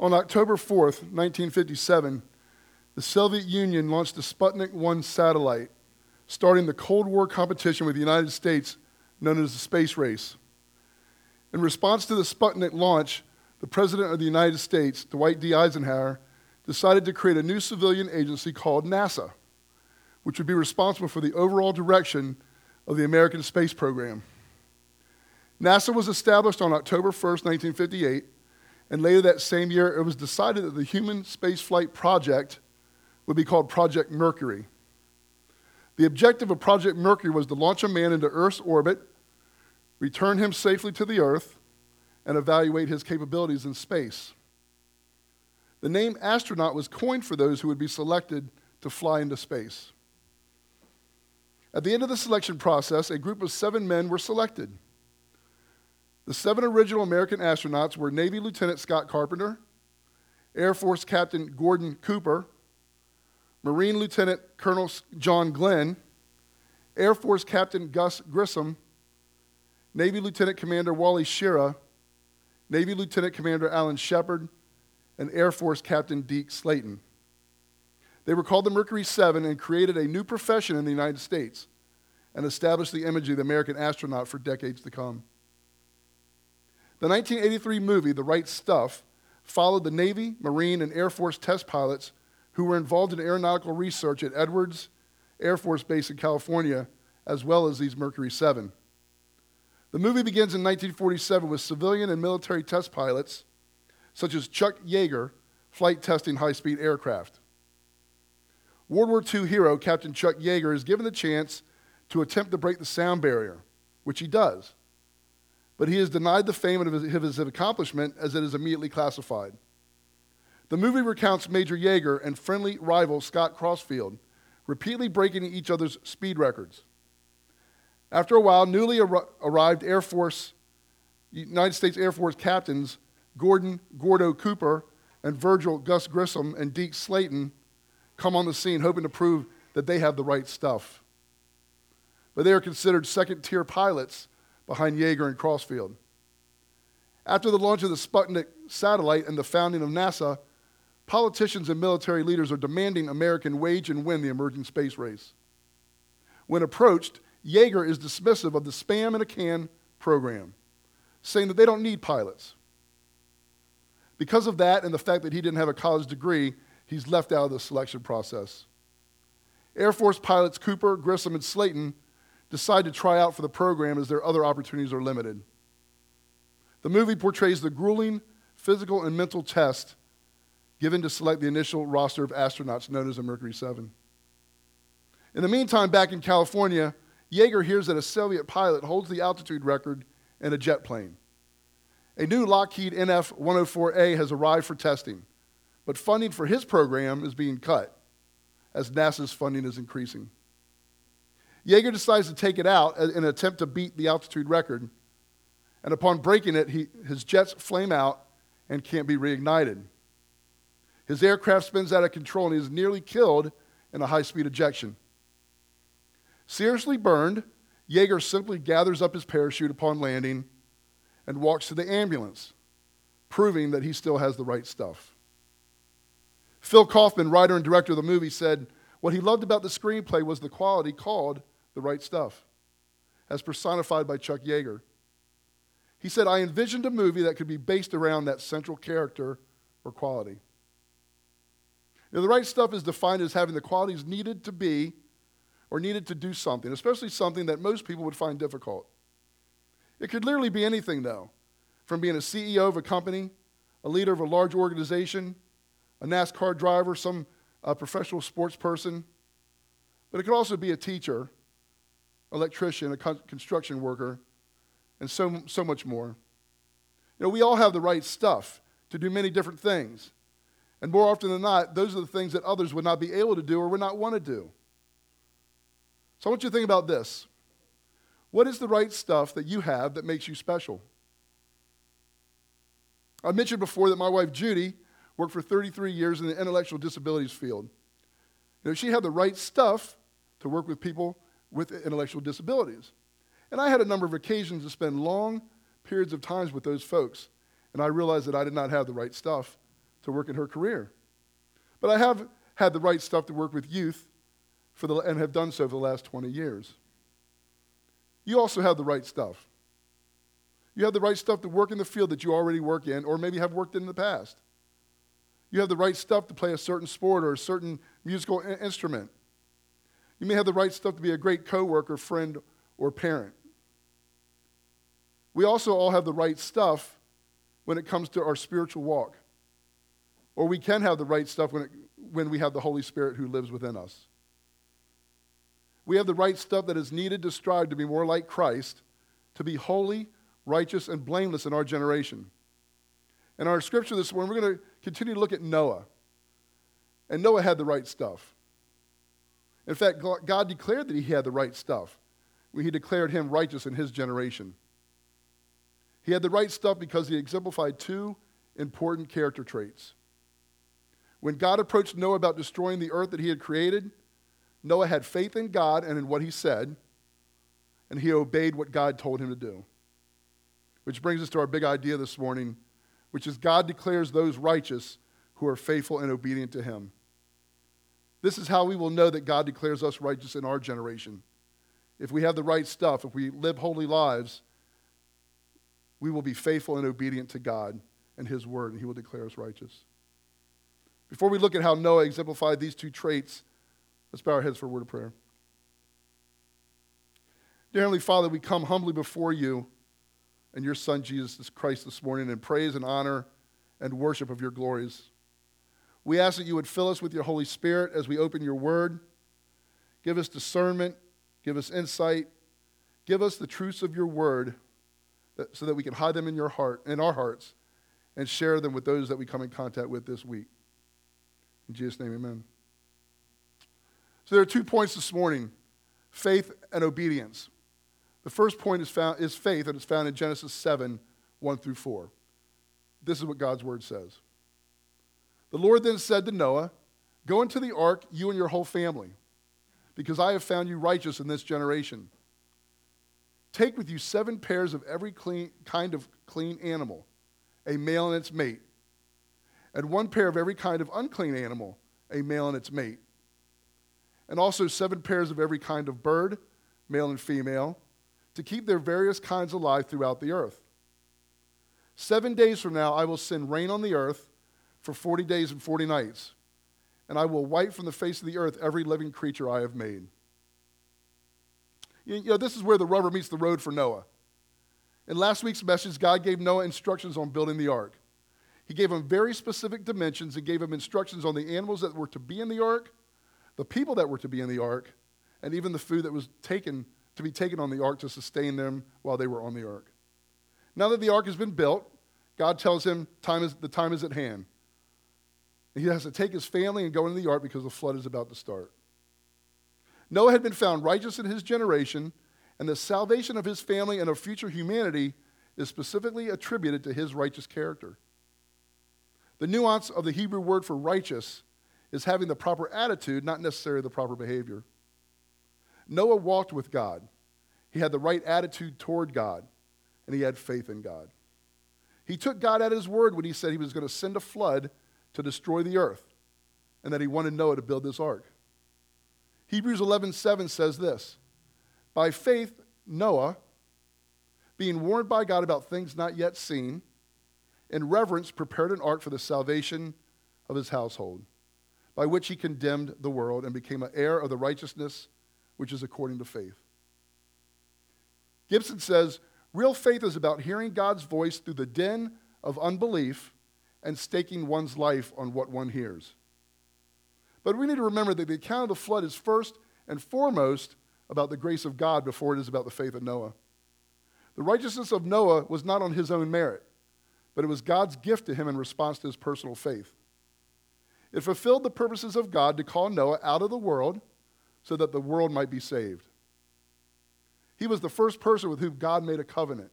On October 4th, 1957, the Soviet Union launched the Sputnik 1 satellite, starting the Cold War competition with the United States known as the space race. In response to the Sputnik launch, the President of the United States, Dwight D. Eisenhower, decided to create a new civilian agency called NASA, which would be responsible for the overall direction of the American space program. NASA was established on October 1st, 1958, and later that same year it was decided that the human spaceflight project would be called Project Mercury. The objective of Project Mercury was to launch a man into Earth's orbit, return him safely to the Earth, and evaluate his capabilities in space. The name astronaut was coined for those who would be selected to fly into space. At the end of the selection process, a group of seven men were selected. The seven original American astronauts were Navy Lieutenant Scott Carpenter, Air Force Captain Gordon Cooper, Marine Lieutenant Colonel John Glenn, Air Force Captain Gus Grissom, Navy Lieutenant Commander Wally Schirra, Navy Lieutenant Commander Alan Shepard, and Air Force Captain Deke Slayton. They were called the Mercury Seven and created a new profession in the United States and established the image of the American astronaut for decades to come. The 1983 movie, The Right Stuff, followed the Navy, Marine, and Air Force test pilots who were involved in aeronautical research at Edwards Air Force Base in California, as well as these Mercury 7. The movie begins in 1947 with civilian and military test pilots, such as Chuck Yeager, flight testing high speed aircraft. World War II hero Captain Chuck Yeager is given the chance to attempt to break the sound barrier, which he does. But he is denied the fame of his, of his accomplishment as it is immediately classified. The movie recounts Major Yeager and friendly rival Scott Crossfield repeatedly breaking each other's speed records. After a while, newly ar- arrived Air Force, United States Air Force captains Gordon Gordo Cooper and Virgil Gus Grissom and Deke Slayton come on the scene, hoping to prove that they have the right stuff. But they are considered second tier pilots behind Yeager and Crossfield. After the launch of the Sputnik satellite and the founding of NASA, Politicians and military leaders are demanding American wage and win the emerging space race. When approached, Yeager is dismissive of the spam in a can program, saying that they don't need pilots. Because of that and the fact that he didn't have a college degree, he's left out of the selection process. Air Force pilots Cooper, Grissom, and Slayton decide to try out for the program as their other opportunities are limited. The movie portrays the grueling physical and mental test given to select the initial roster of astronauts known as the Mercury 7. In the meantime, back in California, Yeager hears that a Soviet pilot holds the altitude record in a jet plane. A new Lockheed NF 104A has arrived for testing, but funding for his program is being cut as NASA's funding is increasing. Yeager decides to take it out uh, in an attempt to beat the altitude record, and upon breaking it, he, his jets flame out and can't be reignited. His aircraft spins out of control and he is nearly killed in a high speed ejection. Seriously burned, Yeager simply gathers up his parachute upon landing and walks to the ambulance, proving that he still has the right stuff. Phil Kaufman, writer and director of the movie, said what he loved about the screenplay was the quality called the right stuff, as personified by Chuck Yeager. He said, I envisioned a movie that could be based around that central character or quality. Now, the right stuff is defined as having the qualities needed to be or needed to do something, especially something that most people would find difficult. It could literally be anything, though, from being a CEO of a company, a leader of a large organization, a NASCAR driver, some uh, professional sports person, but it could also be a teacher, electrician, a con- construction worker, and so, so much more. You know, we all have the right stuff to do many different things. And more often than not, those are the things that others would not be able to do or would not want to do. So I want you to think about this. What is the right stuff that you have that makes you special? I mentioned before that my wife Judy worked for 33 years in the intellectual disabilities field. You know, she had the right stuff to work with people with intellectual disabilities. And I had a number of occasions to spend long periods of times with those folks, and I realized that I did not have the right stuff to work in her career. But I have had the right stuff to work with youth for the, and have done so for the last 20 years. You also have the right stuff. You have the right stuff to work in the field that you already work in, or maybe have worked in, the past. You have the right stuff to play a certain sport or a certain musical instrument. You may have the right stuff to be a great coworker, friend, or parent. We also all have the right stuff when it comes to our spiritual walk. Or we can have the right stuff when, it, when we have the Holy Spirit who lives within us. We have the right stuff that is needed to strive to be more like Christ, to be holy, righteous, and blameless in our generation. In our scripture this morning, we're going to continue to look at Noah. And Noah had the right stuff. In fact, God declared that he had the right stuff when he declared him righteous in his generation. He had the right stuff because he exemplified two important character traits. When God approached Noah about destroying the earth that he had created, Noah had faith in God and in what he said, and he obeyed what God told him to do. Which brings us to our big idea this morning which is God declares those righteous who are faithful and obedient to him. This is how we will know that God declares us righteous in our generation. If we have the right stuff, if we live holy lives, we will be faithful and obedient to God and his word, and he will declare us righteous. Before we look at how Noah exemplified these two traits, let's bow our heads for a word of prayer. Dear Heavenly Father, we come humbly before you and your Son, Jesus Christ, this morning in praise and honor and worship of your glories. We ask that you would fill us with your Holy Spirit as we open your word. Give us discernment, give us insight, give us the truths of your word uh, so that we can hide them in your heart, in our hearts, and share them with those that we come in contact with this week. In Jesus' name, amen. So there are two points this morning faith and obedience. The first point is, found, is faith, and it's found in Genesis 7 1 through 4. This is what God's word says. The Lord then said to Noah, Go into the ark, you and your whole family, because I have found you righteous in this generation. Take with you seven pairs of every clean, kind of clean animal, a male and its mate, and one pair of every kind of unclean animal, a male and its mate, and also seven pairs of every kind of bird, male and female to keep their various kinds alive throughout the earth. Seven days from now, I will send rain on the earth for 40 days and 40 nights, and I will wipe from the face of the earth every living creature I have made. You know, this is where the rubber meets the road for Noah. In last week's message, God gave Noah instructions on building the ark. He gave him very specific dimensions and gave him instructions on the animals that were to be in the ark, the people that were to be in the ark, and even the food that was taken to be taken on the ark to sustain them while they were on the ark. Now that the ark has been built, God tells him time is, the time is at hand. He has to take his family and go into the ark because the flood is about to start. Noah had been found righteous in his generation, and the salvation of his family and of future humanity is specifically attributed to his righteous character. The nuance of the Hebrew word for righteous is having the proper attitude, not necessarily the proper behavior. Noah walked with God. He had the right attitude toward God, and he had faith in God. He took God at his word when he said he was going to send a flood to destroy the earth, and that he wanted Noah to build this ark. Hebrews 11:7 says this: By faith Noah, being warned by God about things not yet seen, in reverence prepared an ark for the salvation of his household, by which he condemned the world and became an heir of the righteousness which is according to faith. Gibson says real faith is about hearing God's voice through the din of unbelief and staking one's life on what one hears. But we need to remember that the account of the flood is first and foremost about the grace of God before it is about the faith of Noah. The righteousness of Noah was not on his own merit, but it was God's gift to him in response to his personal faith. It fulfilled the purposes of God to call Noah out of the world so that the world might be saved. He was the first person with whom God made a covenant.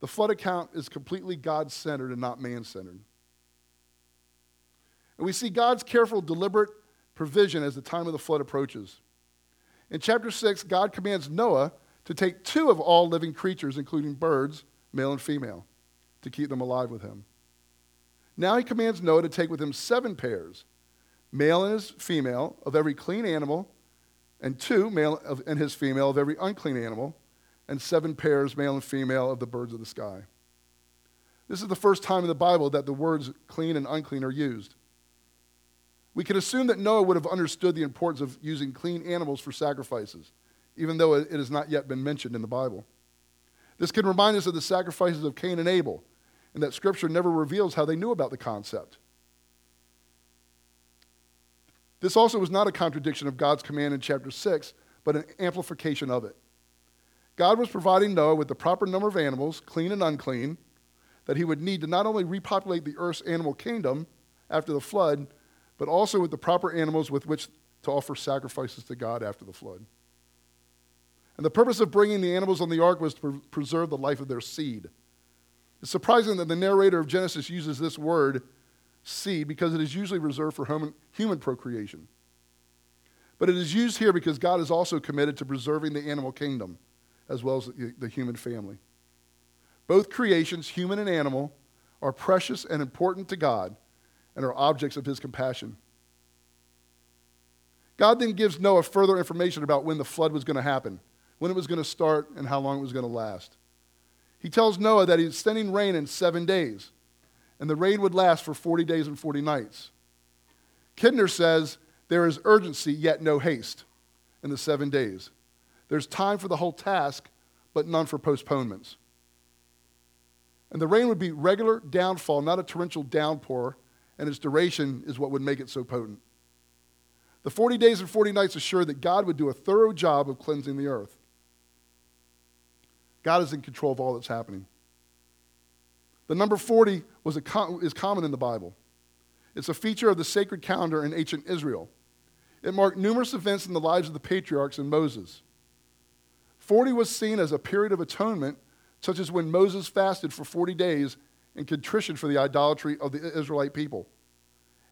The flood account is completely God centered and not man centered. And we see God's careful, deliberate provision as the time of the flood approaches. In chapter 6, God commands Noah to take two of all living creatures, including birds, male and female, to keep them alive with him. Now he commands Noah to take with him seven pairs, male and his female, of every clean animal, and two, male and his female, of every unclean animal, and seven pairs, male and female, of the birds of the sky. This is the first time in the Bible that the words clean and unclean are used. We can assume that Noah would have understood the importance of using clean animals for sacrifices, even though it has not yet been mentioned in the Bible. This can remind us of the sacrifices of Cain and Abel, and that Scripture never reveals how they knew about the concept. This also was not a contradiction of God's command in chapter 6, but an amplification of it. God was providing Noah with the proper number of animals, clean and unclean, that he would need to not only repopulate the earth's animal kingdom after the flood, but also with the proper animals with which to offer sacrifices to God after the flood. And the purpose of bringing the animals on the ark was to preserve the life of their seed. It's surprising that the narrator of Genesis uses this word, seed, because it is usually reserved for human procreation. But it is used here because God is also committed to preserving the animal kingdom as well as the human family. Both creations, human and animal, are precious and important to God and are objects of his compassion. God then gives Noah further information about when the flood was going to happen, when it was going to start, and how long it was going to last. He tells Noah that he's sending rain in seven days, and the rain would last for 40 days and 40 nights. Kidner says there is urgency, yet no haste in the seven days. There's time for the whole task, but none for postponements. And the rain would be regular downfall, not a torrential downpour, and its duration is what would make it so potent. The 40 days and 40 nights assured that God would do a thorough job of cleansing the earth. God is in control of all that's happening. The number 40 was a, is common in the Bible. It's a feature of the sacred calendar in ancient Israel. It marked numerous events in the lives of the patriarchs and Moses. 40 was seen as a period of atonement such as when Moses fasted for 40 days in contrition for the idolatry of the Israelite people.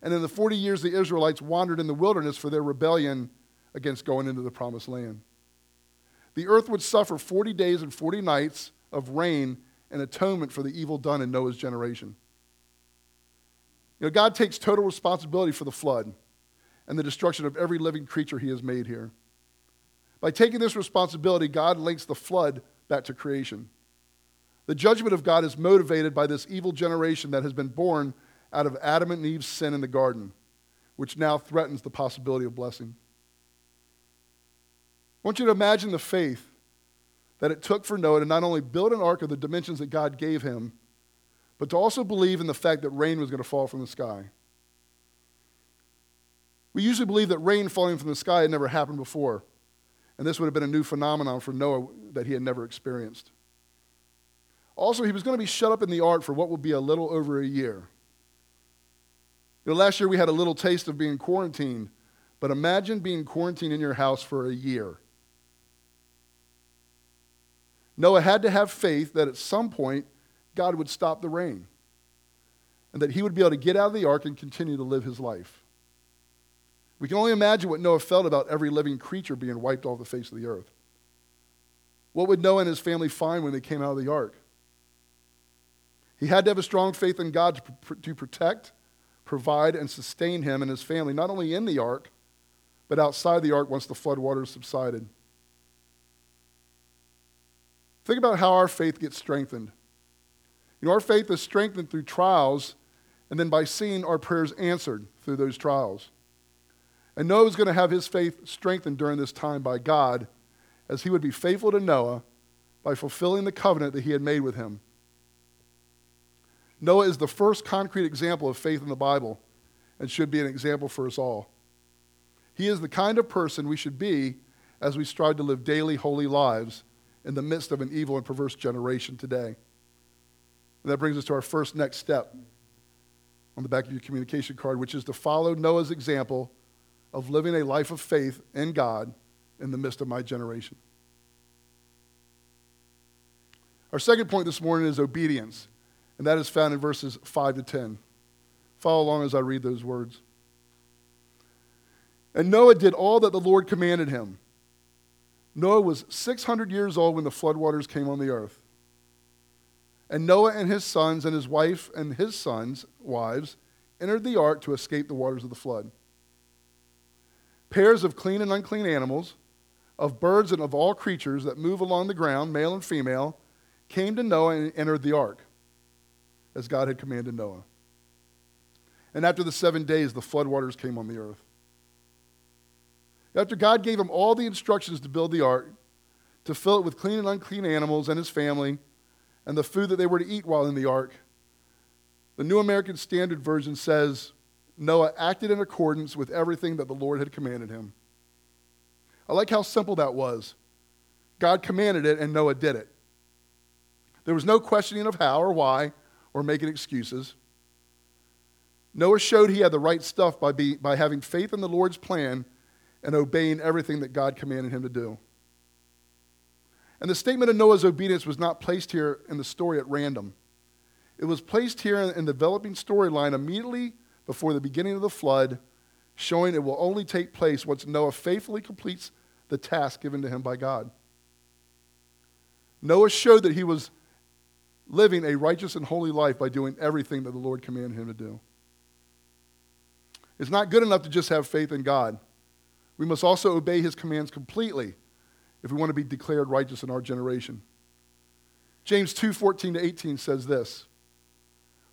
And in the 40 years, the Israelites wandered in the wilderness for their rebellion against going into the promised land. The earth would suffer 40 days and 40 nights of rain and atonement for the evil done in Noah's generation. You know, God takes total responsibility for the flood and the destruction of every living creature he has made here. By taking this responsibility, God links the flood back to creation. The judgment of God is motivated by this evil generation that has been born out of Adam and Eve's sin in the garden, which now threatens the possibility of blessing. I want you to imagine the faith that it took for Noah to not only build an ark of the dimensions that God gave him, but to also believe in the fact that rain was going to fall from the sky. We usually believe that rain falling from the sky had never happened before, and this would have been a new phenomenon for Noah that he had never experienced. Also, he was going to be shut up in the ark for what will be a little over a year. You know, last year we had a little taste of being quarantined, but imagine being quarantined in your house for a year. Noah had to have faith that at some point God would stop the rain and that he would be able to get out of the ark and continue to live his life. We can only imagine what Noah felt about every living creature being wiped off the face of the earth. What would Noah and his family find when they came out of the ark? He had to have a strong faith in God to, to protect, provide, and sustain him and his family, not only in the ark, but outside the ark once the floodwaters subsided. Think about how our faith gets strengthened. You know, our faith is strengthened through trials and then by seeing our prayers answered through those trials. And Noah was going to have his faith strengthened during this time by God as he would be faithful to Noah by fulfilling the covenant that he had made with him. Noah is the first concrete example of faith in the Bible and should be an example for us all. He is the kind of person we should be as we strive to live daily, holy lives in the midst of an evil and perverse generation today. And that brings us to our first next step on the back of your communication card, which is to follow Noah's example of living a life of faith in God in the midst of my generation. Our second point this morning is obedience and that is found in verses 5 to 10. Follow along as I read those words. And Noah did all that the Lord commanded him. Noah was 600 years old when the floodwaters came on the earth. And Noah and his sons and his wife and his sons' wives entered the ark to escape the waters of the flood. Pairs of clean and unclean animals, of birds and of all creatures that move along the ground, male and female, came to Noah and entered the ark, as God had commanded Noah. And after the seven days, the floodwaters came on the earth. After God gave him all the instructions to build the ark, to fill it with clean and unclean animals and his family, and the food that they were to eat while in the ark, the New American Standard Version says Noah acted in accordance with everything that the Lord had commanded him. I like how simple that was. God commanded it, and Noah did it. There was no questioning of how or why or making excuses. Noah showed he had the right stuff by, be, by having faith in the Lord's plan and obeying everything that God commanded him to do. And the statement of Noah's obedience was not placed here in the story at random. It was placed here in the developing storyline immediately before the beginning of the flood, showing it will only take place once Noah faithfully completes the task given to him by God. Noah showed that he was living a righteous and holy life by doing everything that the Lord commanded him to do. It's not good enough to just have faith in God. We must also obey his commands completely if we want to be declared righteous in our generation. James 2 14 to 18 says this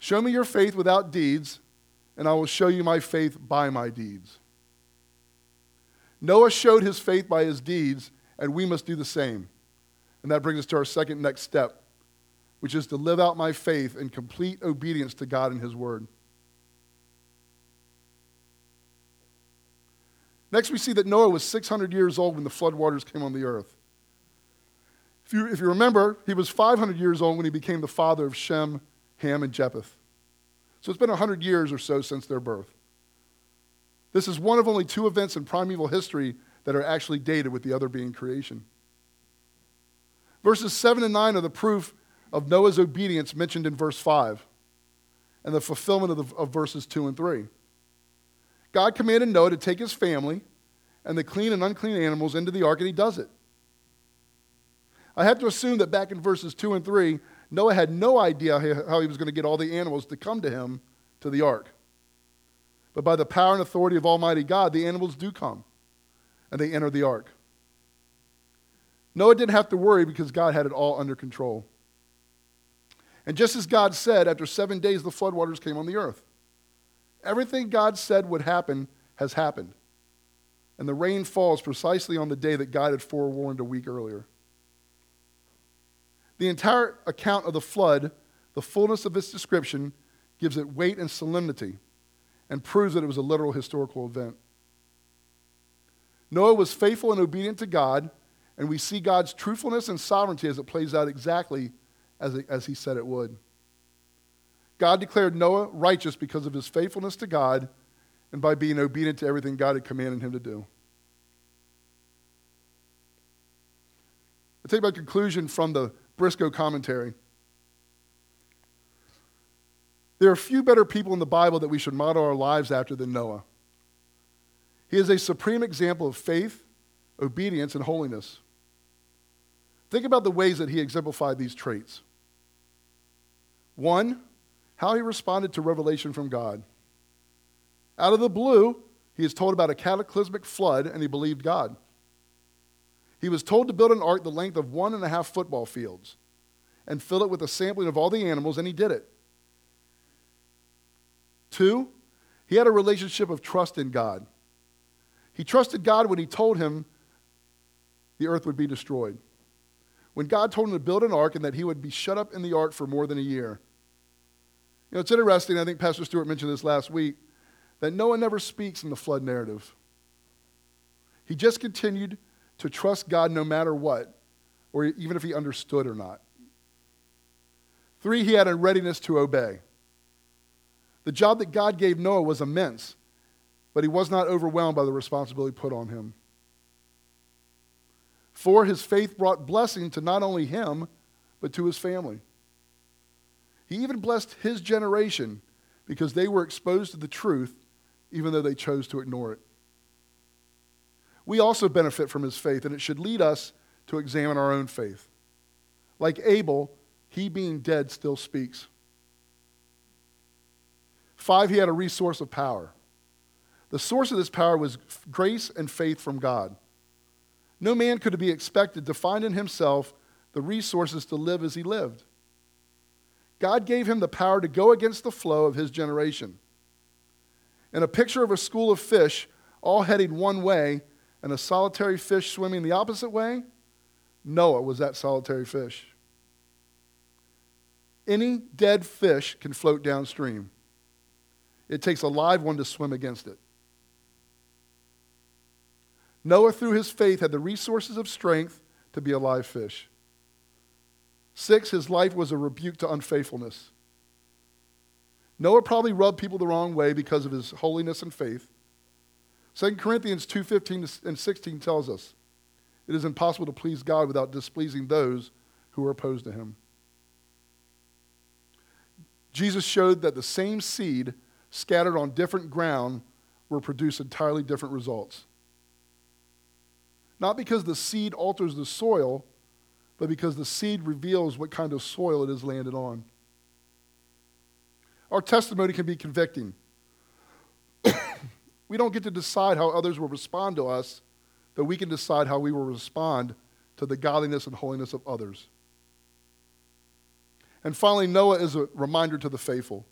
Show me your faith without deeds, and I will show you my faith by my deeds. Noah showed his faith by his deeds, and we must do the same. And that brings us to our second next step, which is to live out my faith in complete obedience to God and his word. Next, we see that Noah was 600 years old when the floodwaters came on the earth. If you, if you remember, he was 500 years old when he became the father of Shem, Ham, and Japheth. So it's been 100 years or so since their birth. This is one of only two events in primeval history that are actually dated, with the other being creation. Verses 7 and 9 are the proof of Noah's obedience mentioned in verse 5 and the fulfillment of, the, of verses 2 and 3. God commanded Noah to take his family and the clean and unclean animals into the ark, and he does it. I have to assume that back in verses 2 and 3, Noah had no idea how he was going to get all the animals to come to him to the ark. But by the power and authority of Almighty God, the animals do come and they enter the ark. Noah didn't have to worry because God had it all under control. And just as God said, after seven days the floodwaters came on the earth. Everything God said would happen has happened. And the rain falls precisely on the day that God had forewarned a week earlier. The entire account of the flood, the fullness of its description, gives it weight and solemnity and proves that it was a literal historical event. Noah was faithful and obedient to God, and we see God's truthfulness and sovereignty as it plays out exactly as, it, as he said it would. God declared Noah righteous because of his faithfulness to God and by being obedient to everything God had commanded him to do. I take my conclusion from the Briscoe commentary. There are few better people in the Bible that we should model our lives after than Noah. He is a supreme example of faith, obedience, and holiness. Think about the ways that he exemplified these traits. One, how he responded to revelation from God. Out of the blue, he is told about a cataclysmic flood and he believed God. He was told to build an ark the length of one and a half football fields and fill it with a sampling of all the animals, and he did it. Two, he had a relationship of trust in God. He trusted God when he told him the earth would be destroyed. When God told him to build an ark and that he would be shut up in the ark for more than a year. You know, it's interesting, I think Pastor Stewart mentioned this last week, that Noah never speaks in the flood narrative. He just continued to trust God no matter what, or even if he understood or not. Three, he had a readiness to obey. The job that God gave Noah was immense, but he was not overwhelmed by the responsibility put on him. Four, his faith brought blessing to not only him, but to his family. He even blessed his generation because they were exposed to the truth, even though they chose to ignore it. We also benefit from his faith, and it should lead us to examine our own faith. Like Abel, he being dead still speaks. Five, he had a resource of power. The source of this power was grace and faith from God. No man could be expected to find in himself the resources to live as he lived. God gave him the power to go against the flow of his generation. In a picture of a school of fish all heading one way and a solitary fish swimming the opposite way, Noah was that solitary fish. Any dead fish can float downstream. It takes a live one to swim against it. Noah, through his faith, had the resources of strength to be a live fish. Six, his life was a rebuke to unfaithfulness. Noah probably rubbed people the wrong way because of his holiness and faith. 2 Corinthians 2:15 and 16 tells us, it is impossible to please God without displeasing those who are opposed to him. Jesus showed that the same seed scattered on different ground will produce entirely different results. Not because the seed alters the soil, but because the seed reveals what kind of soil it has landed on. Our testimony can be convicting. We don't get to decide how others will respond to us, but we can decide how we will respond to the godliness and holiness of others. And finally, Noah is a reminder to the faithful.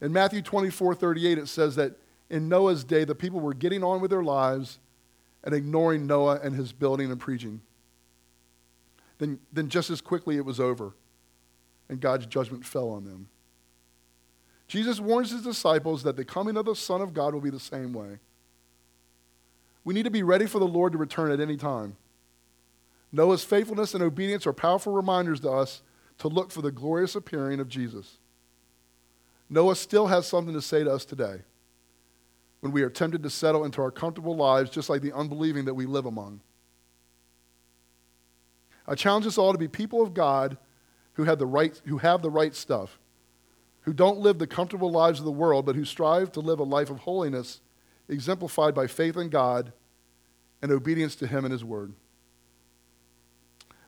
In Matthew 24 38, it says that in Noah's day, the people were getting on with their lives and ignoring Noah and his building and preaching. Then, then just as quickly it was over, and God's judgment fell on them. Jesus warns his disciples that the coming of the Son of God will be the same way. We need to be ready for the Lord to return at any time. Noah's faithfulness and obedience are powerful reminders to us to look for the glorious appearing of Jesus. Noah still has something to say to us today when we are tempted to settle into our comfortable lives just like the unbelieving that we live among. I challenge us all to be people of God who have the right, who have the right stuff, who don't live the comfortable lives of the world, but who strive to live a life of holiness exemplified by faith in God and obedience to Him and His Word.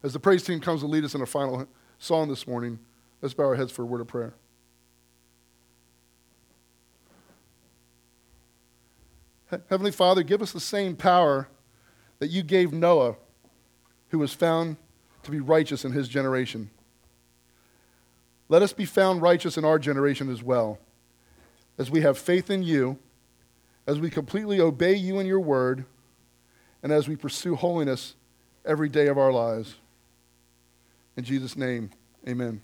As the praise team comes to lead us in a final song this morning, let's bow our heads for a word of prayer. Heavenly Father, give us the same power that you gave Noah, who was found to be righteous in his generation. Let us be found righteous in our generation as well, as we have faith in you, as we completely obey you and your word, and as we pursue holiness every day of our lives. In Jesus' name, amen.